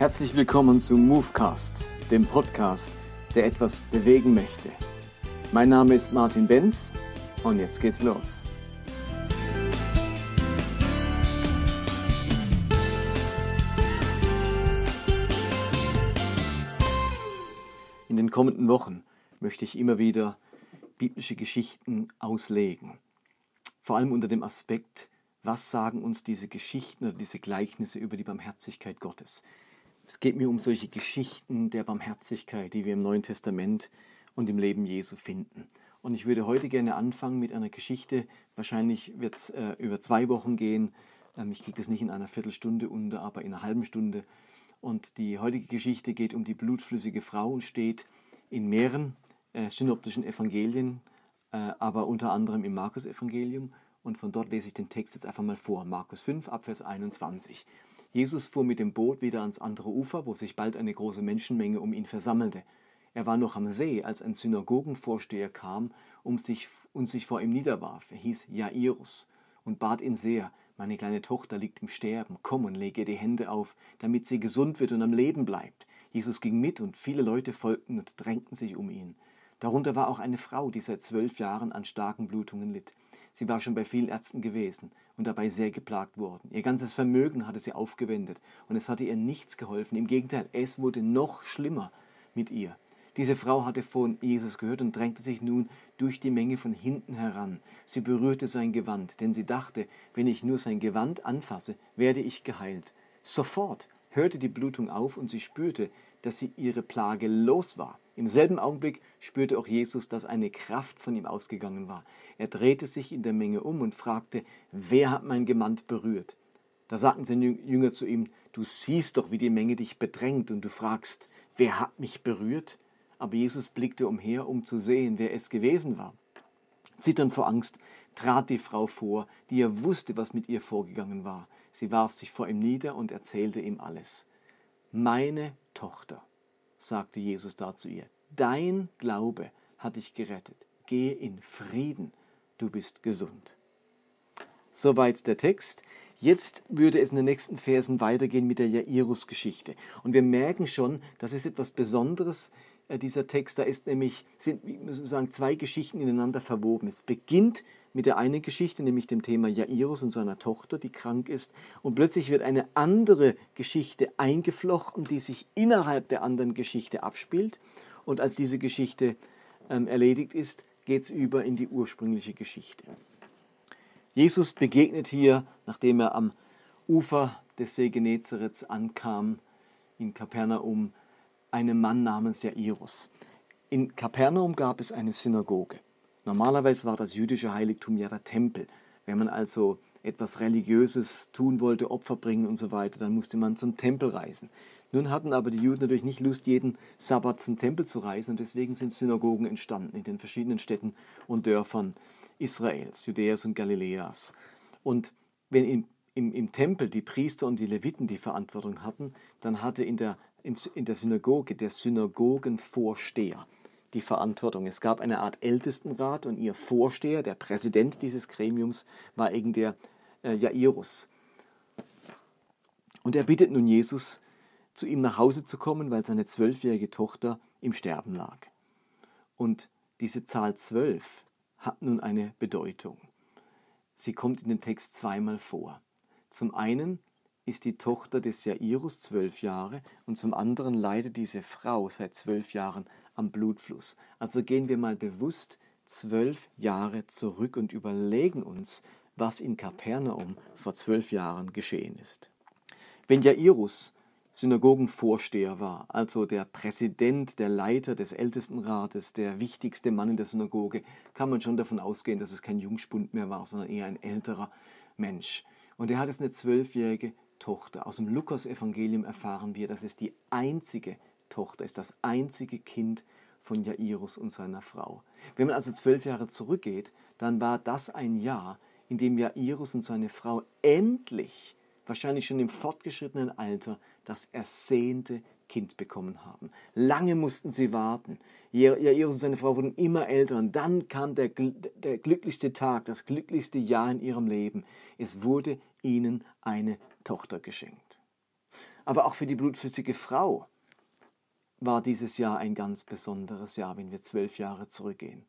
Herzlich willkommen zu Movecast, dem Podcast, der etwas bewegen möchte. Mein Name ist Martin Benz und jetzt geht's los. In den kommenden Wochen möchte ich immer wieder biblische Geschichten auslegen. Vor allem unter dem Aspekt, was sagen uns diese Geschichten oder diese Gleichnisse über die Barmherzigkeit Gottes. Es geht mir um solche Geschichten der Barmherzigkeit, die wir im Neuen Testament und im Leben Jesu finden. Und ich würde heute gerne anfangen mit einer Geschichte. Wahrscheinlich wird es äh, über zwei Wochen gehen. Ähm, ich kriege das nicht in einer Viertelstunde unter, aber in einer halben Stunde. Und die heutige Geschichte geht um die blutflüssige Frau und steht in mehreren äh, synoptischen Evangelien, äh, aber unter anderem im Markus-Evangelium. Und von dort lese ich den Text jetzt einfach mal vor. Markus 5, Abvers 21. Jesus fuhr mit dem Boot wieder ans andere Ufer, wo sich bald eine große Menschenmenge um ihn versammelte. Er war noch am See, als ein Synagogenvorsteher kam um sich, und sich vor ihm niederwarf. Er hieß Jairus und bat ihn sehr, meine kleine Tochter liegt im Sterben, komm und lege ihr die Hände auf, damit sie gesund wird und am Leben bleibt. Jesus ging mit und viele Leute folgten und drängten sich um ihn. Darunter war auch eine Frau, die seit zwölf Jahren an starken Blutungen litt. Sie war schon bei vielen Ärzten gewesen und dabei sehr geplagt worden. Ihr ganzes Vermögen hatte sie aufgewendet und es hatte ihr nichts geholfen. Im Gegenteil, es wurde noch schlimmer mit ihr. Diese Frau hatte von Jesus gehört und drängte sich nun durch die Menge von hinten heran. Sie berührte sein Gewand, denn sie dachte, wenn ich nur sein Gewand anfasse, werde ich geheilt. Sofort hörte die Blutung auf und sie spürte, dass sie ihre Plage los war. Im selben Augenblick spürte auch Jesus, dass eine Kraft von ihm ausgegangen war. Er drehte sich in der Menge um und fragte, wer hat mein Gewand berührt? Da sagten seine Jünger zu ihm, du siehst doch, wie die Menge dich bedrängt und du fragst, wer hat mich berührt? Aber Jesus blickte umher, um zu sehen, wer es gewesen war. Zitternd vor Angst trat die Frau vor, die ja wusste, was mit ihr vorgegangen war. Sie warf sich vor ihm nieder und erzählte ihm alles. Meine Tochter, sagte Jesus da zu ihr, dein Glaube hat dich gerettet. Gehe in Frieden, du bist gesund. Soweit der Text. Jetzt würde es in den nächsten Versen weitergehen mit der Jairus-Geschichte. Und wir merken schon, das ist etwas Besonderes, dieser Text. Da ist nämlich, sind, wie muss man sagen, zwei Geschichten ineinander verwoben. Es beginnt mit der einen Geschichte, nämlich dem Thema Jairus und seiner Tochter, die krank ist. Und plötzlich wird eine andere Geschichte eingeflochten, die sich innerhalb der anderen Geschichte abspielt. Und als diese Geschichte ähm, erledigt ist, geht es über in die ursprüngliche Geschichte. Jesus begegnet hier, nachdem er am Ufer des See Genezareth ankam, in Kapernaum, einem Mann namens Jairus. In Kapernaum gab es eine Synagoge. Normalerweise war das jüdische Heiligtum ja der Tempel. Wenn man also etwas Religiöses tun wollte, Opfer bringen und so weiter, dann musste man zum Tempel reisen. Nun hatten aber die Juden natürlich nicht Lust, jeden Sabbat zum Tempel zu reisen und deswegen sind Synagogen entstanden in den verschiedenen Städten und Dörfern Israels, Judäas und Galiläas. Und wenn im, im, im Tempel die Priester und die Leviten die Verantwortung hatten, dann hatte in der, in der Synagoge der Synagogenvorsteher die Verantwortung. Es gab eine Art Ältestenrat und ihr Vorsteher, der Präsident dieses Gremiums, war eben der äh, Jairus. Und er bittet nun Jesus, zu ihm nach Hause zu kommen, weil seine zwölfjährige Tochter im Sterben lag. Und diese Zahl zwölf hat nun eine Bedeutung. Sie kommt in den Text zweimal vor. Zum einen ist die Tochter des Jairus zwölf Jahre und zum anderen leidet diese Frau seit zwölf Jahren am Blutfluss. Also gehen wir mal bewusst zwölf Jahre zurück und überlegen uns, was in Kapernaum vor zwölf Jahren geschehen ist. Wenn Jairus Synagogenvorsteher war, also der Präsident, der Leiter des Ältestenrates, der wichtigste Mann in der Synagoge, kann man schon davon ausgehen, dass es kein Jungspund mehr war, sondern eher ein älterer Mensch. Und er hat jetzt eine zwölfjährige Tochter. Aus dem Lukas-Evangelium erfahren wir, dass es die einzige Tochter ist, das einzige Kind von Jairus und seiner Frau. Wenn man also zwölf Jahre zurückgeht, dann war das ein Jahr, in dem Jairus und seine Frau endlich, wahrscheinlich schon im fortgeschrittenen Alter, das ersehnte Kind bekommen haben. Lange mussten sie warten. Jairus und seine Frau wurden immer älter und dann kam der, der glücklichste Tag, das glücklichste Jahr in ihrem Leben. Es wurde ihnen eine Tochter geschenkt. Aber auch für die blutflüssige Frau war dieses Jahr ein ganz besonderes Jahr, wenn wir zwölf Jahre zurückgehen.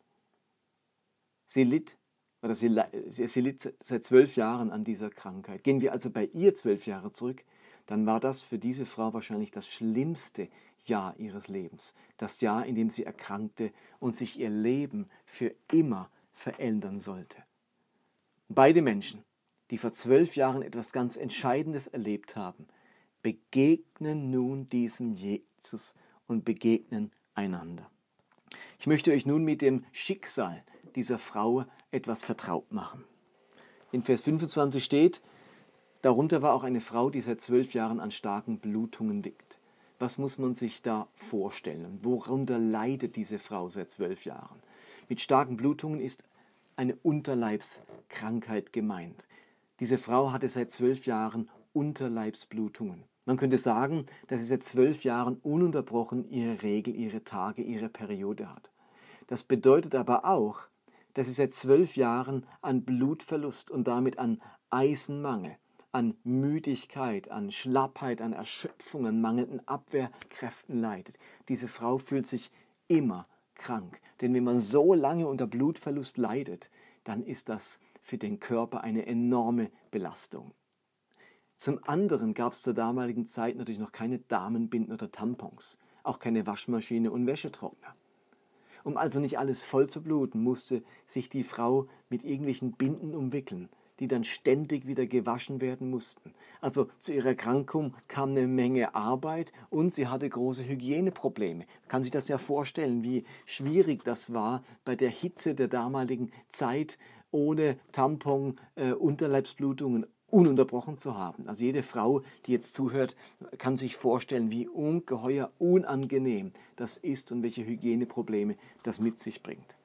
Sie litt, oder sie, sie, litt seit zwölf Jahren an dieser Krankheit. Gehen wir also bei ihr zwölf Jahre zurück, dann war das für diese Frau wahrscheinlich das schlimmste Jahr ihres Lebens. Das Jahr, in dem sie erkrankte und sich ihr Leben für immer verändern sollte. Beide Menschen, die vor zwölf Jahren etwas ganz Entscheidendes erlebt haben, begegnen nun diesem Jesus und begegnen einander. Ich möchte euch nun mit dem Schicksal dieser Frau etwas vertraut machen. In Vers 25 steht, darunter war auch eine Frau, die seit zwölf Jahren an starken Blutungen liegt. Was muss man sich da vorstellen? Worunter leidet diese Frau seit zwölf Jahren? Mit starken Blutungen ist eine Unterleibskrankheit gemeint. Diese Frau hatte seit zwölf Jahren Unterleibsblutungen. Man könnte sagen, dass sie seit zwölf Jahren ununterbrochen ihre Regel, ihre Tage, ihre Periode hat. Das bedeutet aber auch, dass sie seit zwölf Jahren an Blutverlust und damit an Eisenmangel, an Müdigkeit, an Schlappheit, an Erschöpfung, an mangelnden Abwehrkräften leidet. Diese Frau fühlt sich immer krank. Denn wenn man so lange unter Blutverlust leidet, dann ist das für den Körper eine enorme Belastung. Zum anderen gab es zur damaligen Zeit natürlich noch keine Damenbinden oder Tampons, auch keine Waschmaschine und Wäschetrockner. Um also nicht alles voll zu bluten, musste sich die Frau mit irgendwelchen Binden umwickeln, die dann ständig wieder gewaschen werden mussten. Also zu ihrer Erkrankung kam eine Menge Arbeit und sie hatte große Hygieneprobleme. Man kann sich das ja vorstellen, wie schwierig das war bei der Hitze der damaligen Zeit ohne Tampon, äh, Unterleibsblutungen ununterbrochen zu haben. Also jede Frau, die jetzt zuhört, kann sich vorstellen, wie ungeheuer unangenehm das ist und welche Hygieneprobleme das mit sich bringt.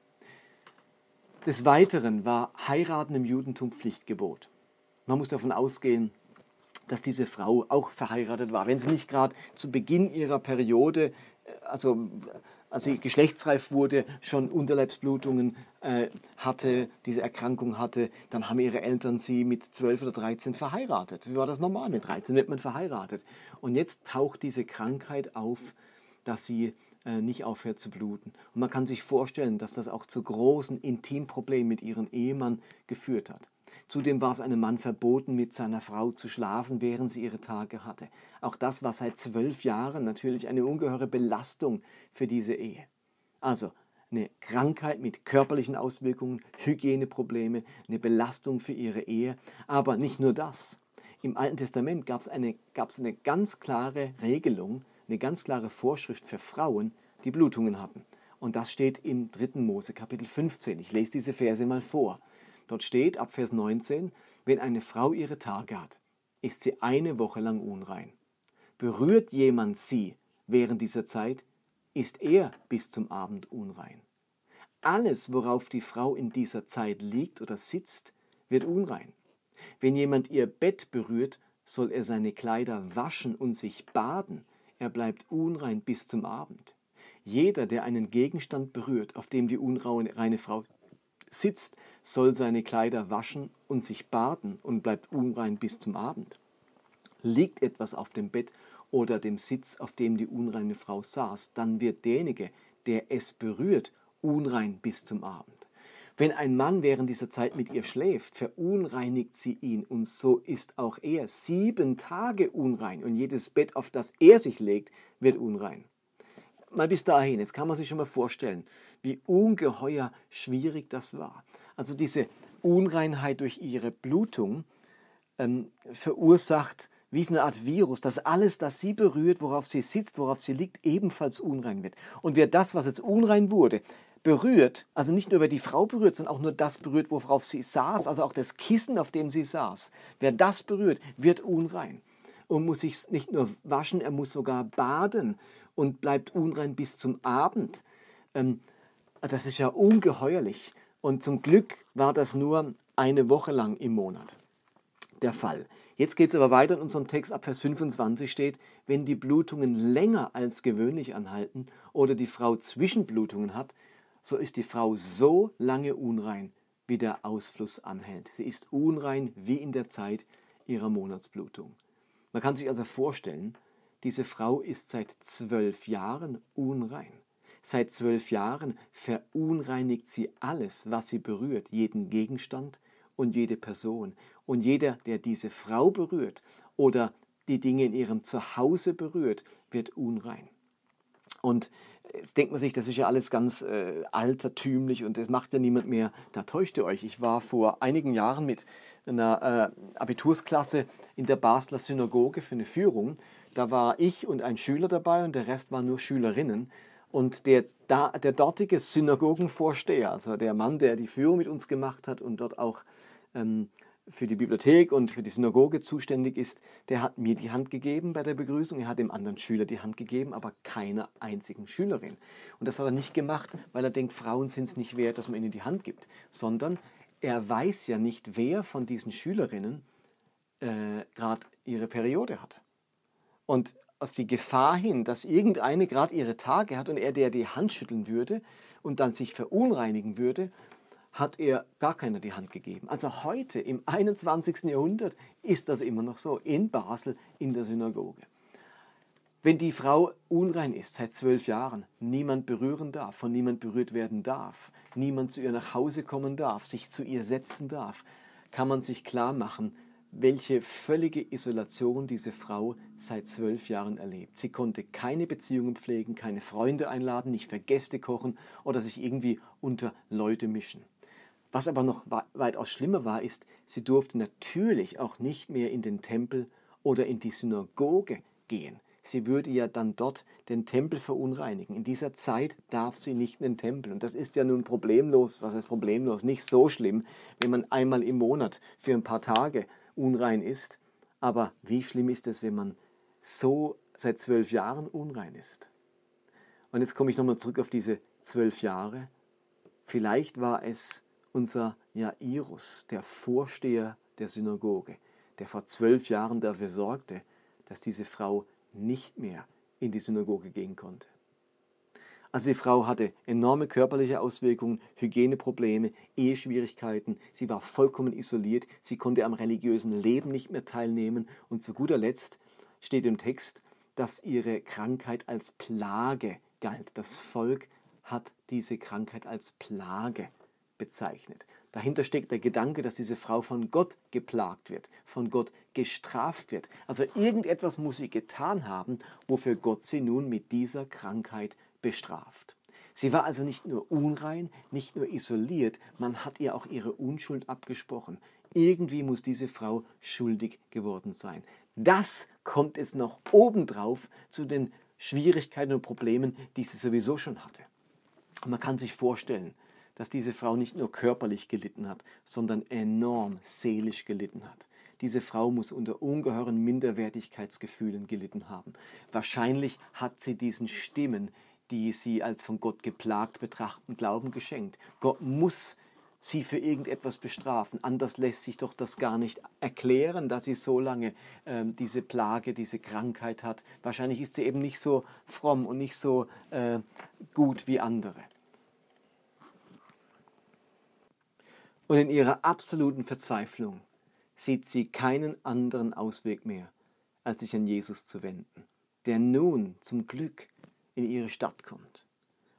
Des Weiteren war Heiraten im Judentum Pflichtgebot. Man muss davon ausgehen, dass diese Frau auch verheiratet war. Wenn sie nicht gerade zu Beginn ihrer Periode, äh, also als sie geschlechtsreif wurde, schon Unterleibsblutungen äh, hatte, diese Erkrankung hatte, dann haben ihre Eltern sie mit 12 oder 13 verheiratet. Wie war das normal? Mit 13 wird man verheiratet. Und jetzt taucht diese Krankheit auf, dass sie äh, nicht aufhört zu bluten. Und man kann sich vorstellen, dass das auch zu großen Intimproblemen mit ihrem Ehemann geführt hat. Zudem war es einem Mann verboten, mit seiner Frau zu schlafen, während sie ihre Tage hatte. Auch das war seit zwölf Jahren natürlich eine ungeheure Belastung für diese Ehe. Also eine Krankheit mit körperlichen Auswirkungen, Hygieneprobleme, eine Belastung für ihre Ehe. Aber nicht nur das. Im Alten Testament gab es eine, gab's eine ganz klare Regelung, eine ganz klare Vorschrift für Frauen, die Blutungen hatten. Und das steht im 3. Mose Kapitel 15. Ich lese diese Verse mal vor. Dort steht ab Vers 19, wenn eine Frau ihre Tage hat, ist sie eine Woche lang unrein. Berührt jemand sie während dieser Zeit, ist er bis zum Abend unrein. Alles, worauf die Frau in dieser Zeit liegt oder sitzt, wird unrein. Wenn jemand ihr Bett berührt, soll er seine Kleider waschen und sich baden, er bleibt unrein bis zum Abend. Jeder, der einen Gegenstand berührt, auf dem die unreine Frau sitzt, soll seine Kleider waschen und sich baden und bleibt unrein bis zum Abend. Liegt etwas auf dem Bett oder dem Sitz, auf dem die unreine Frau saß, dann wird derjenige, der es berührt, unrein bis zum Abend. Wenn ein Mann während dieser Zeit mit ihr schläft, verunreinigt sie ihn und so ist auch er sieben Tage unrein und jedes Bett, auf das er sich legt, wird unrein. Mal bis dahin, jetzt kann man sich schon mal vorstellen, wie ungeheuer schwierig das war. Also diese Unreinheit durch ihre Blutung ähm, verursacht wie eine Art Virus, dass alles, das sie berührt, worauf sie sitzt, worauf sie liegt, ebenfalls unrein wird. Und wer das, was jetzt unrein wurde, berührt, also nicht nur wer die Frau berührt, sondern auch nur das berührt, worauf sie saß, also auch das Kissen, auf dem sie saß, wer das berührt, wird unrein und muss sich nicht nur waschen, er muss sogar baden und bleibt unrein bis zum Abend. Ähm, das ist ja ungeheuerlich. Und zum Glück war das nur eine Woche lang im Monat der Fall. Jetzt geht es aber weiter in unserem Text ab Vers 25 steht, wenn die Blutungen länger als gewöhnlich anhalten oder die Frau Zwischenblutungen hat, so ist die Frau so lange unrein, wie der Ausfluss anhält. Sie ist unrein wie in der Zeit ihrer Monatsblutung. Man kann sich also vorstellen, diese Frau ist seit zwölf Jahren unrein. Seit zwölf Jahren verunreinigt sie alles, was sie berührt, jeden Gegenstand und jede Person. Und jeder, der diese Frau berührt oder die Dinge in ihrem Zuhause berührt, wird unrein. Und jetzt denkt man sich, das ist ja alles ganz äh, altertümlich und das macht ja niemand mehr. Da täuscht ihr euch. Ich war vor einigen Jahren mit einer äh, Abitursklasse in der Basler Synagoge für eine Führung. Da war ich und ein Schüler dabei und der Rest waren nur Schülerinnen. Und der, der dortige Synagogenvorsteher, also der Mann, der die Führung mit uns gemacht hat und dort auch ähm, für die Bibliothek und für die Synagoge zuständig ist, der hat mir die Hand gegeben bei der Begrüßung, er hat dem anderen Schüler die Hand gegeben, aber keiner einzigen Schülerin. Und das hat er nicht gemacht, weil er denkt, Frauen sind es nicht wert, dass man ihnen die Hand gibt, sondern er weiß ja nicht, wer von diesen Schülerinnen äh, gerade ihre Periode hat. Und auf die Gefahr hin, dass irgendeine gerade ihre Tage hat und er der die Hand schütteln würde und dann sich verunreinigen würde, hat er gar keiner die Hand gegeben. Also heute im 21. Jahrhundert ist das immer noch so in Basel in der Synagoge. Wenn die Frau unrein ist seit zwölf Jahren, niemand berühren darf, von niemand berührt werden darf, niemand zu ihr nach Hause kommen darf, sich zu ihr setzen darf, kann man sich klar machen, welche völlige Isolation diese Frau seit zwölf Jahren erlebt. Sie konnte keine Beziehungen pflegen, keine Freunde einladen, nicht für Gäste kochen oder sich irgendwie unter Leute mischen. Was aber noch weitaus schlimmer war, ist, sie durfte natürlich auch nicht mehr in den Tempel oder in die Synagoge gehen. Sie würde ja dann dort den Tempel verunreinigen. In dieser Zeit darf sie nicht in den Tempel. Und das ist ja nun problemlos, was heißt problemlos, nicht so schlimm, wenn man einmal im Monat für ein paar Tage unrein ist. Aber wie schlimm ist es, wenn man so seit zwölf Jahren unrein ist? Und jetzt komme ich nochmal zurück auf diese zwölf Jahre. Vielleicht war es unser Jairus, der Vorsteher der Synagoge, der vor zwölf Jahren dafür sorgte, dass diese Frau nicht mehr in die Synagoge gehen konnte. Also die Frau hatte enorme körperliche Auswirkungen, Hygieneprobleme, Eheschwierigkeiten, sie war vollkommen isoliert, sie konnte am religiösen Leben nicht mehr teilnehmen und zu guter Letzt steht im Text, dass ihre Krankheit als Plage galt. Das Volk hat diese Krankheit als Plage bezeichnet. Dahinter steckt der Gedanke, dass diese Frau von Gott geplagt wird, von Gott gestraft wird. Also irgendetwas muss sie getan haben, wofür Gott sie nun mit dieser Krankheit bestraft. Sie war also nicht nur unrein, nicht nur isoliert, man hat ihr auch ihre Unschuld abgesprochen. Irgendwie muss diese Frau schuldig geworden sein. Das kommt jetzt noch obendrauf zu den Schwierigkeiten und Problemen, die sie sowieso schon hatte. man kann sich vorstellen, dass diese Frau nicht nur körperlich gelitten hat, sondern enorm seelisch gelitten hat. Diese Frau muss unter ungeheuren Minderwertigkeitsgefühlen gelitten haben. Wahrscheinlich hat sie diesen Stimmen, die sie als von Gott geplagt betrachten, Glauben geschenkt. Gott muss sie für irgendetwas bestrafen. Anders lässt sich doch das gar nicht erklären, dass sie so lange äh, diese Plage, diese Krankheit hat. Wahrscheinlich ist sie eben nicht so fromm und nicht so äh, gut wie andere. Und in ihrer absoluten Verzweiflung sieht sie keinen anderen Ausweg mehr, als sich an Jesus zu wenden, der nun zum Glück in ihre Stadt kommt.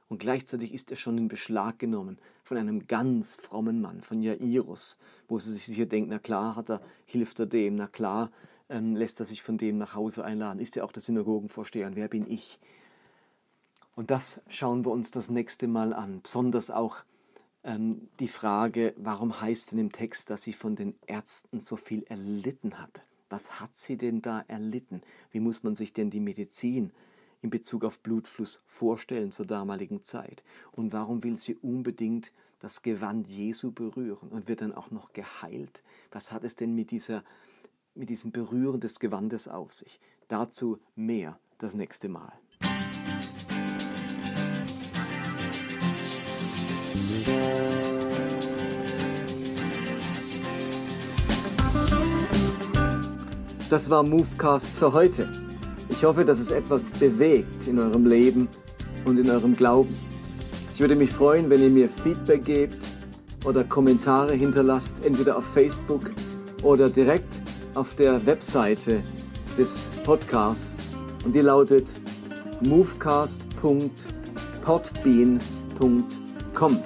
Und gleichzeitig ist er schon in Beschlag genommen von einem ganz frommen Mann, von Jairus, wo sie sich sicher denkt, na klar hat er, hilft er dem, na klar ähm, lässt er sich von dem nach Hause einladen, ist er auch der Synagogenvorsteher und wer bin ich? Und das schauen wir uns das nächste Mal an, besonders auch ähm, die Frage, warum heißt denn im Text, dass sie von den Ärzten so viel erlitten hat? Was hat sie denn da erlitten? Wie muss man sich denn die Medizin in Bezug auf Blutfluss vorstellen zur damaligen Zeit? Und warum will sie unbedingt das Gewand Jesu berühren und wird dann auch noch geheilt? Was hat es denn mit, dieser, mit diesem Berühren des Gewandes auf sich? Dazu mehr das nächste Mal. Das war Movecast für heute. Ich hoffe, dass es etwas bewegt in eurem Leben und in eurem Glauben. Ich würde mich freuen, wenn ihr mir Feedback gebt oder Kommentare hinterlasst, entweder auf Facebook oder direkt auf der Webseite des Podcasts und die lautet movecast.podbean.com.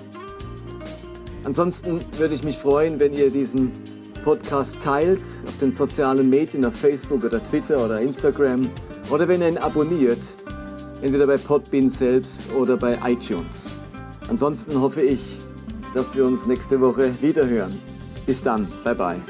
Ansonsten würde ich mich freuen, wenn ihr diesen Podcast teilt auf den sozialen Medien, auf Facebook oder Twitter oder Instagram oder wenn ihr ihn abonniert, entweder bei Podbean selbst oder bei iTunes. Ansonsten hoffe ich, dass wir uns nächste Woche wiederhören. Bis dann, bye bye.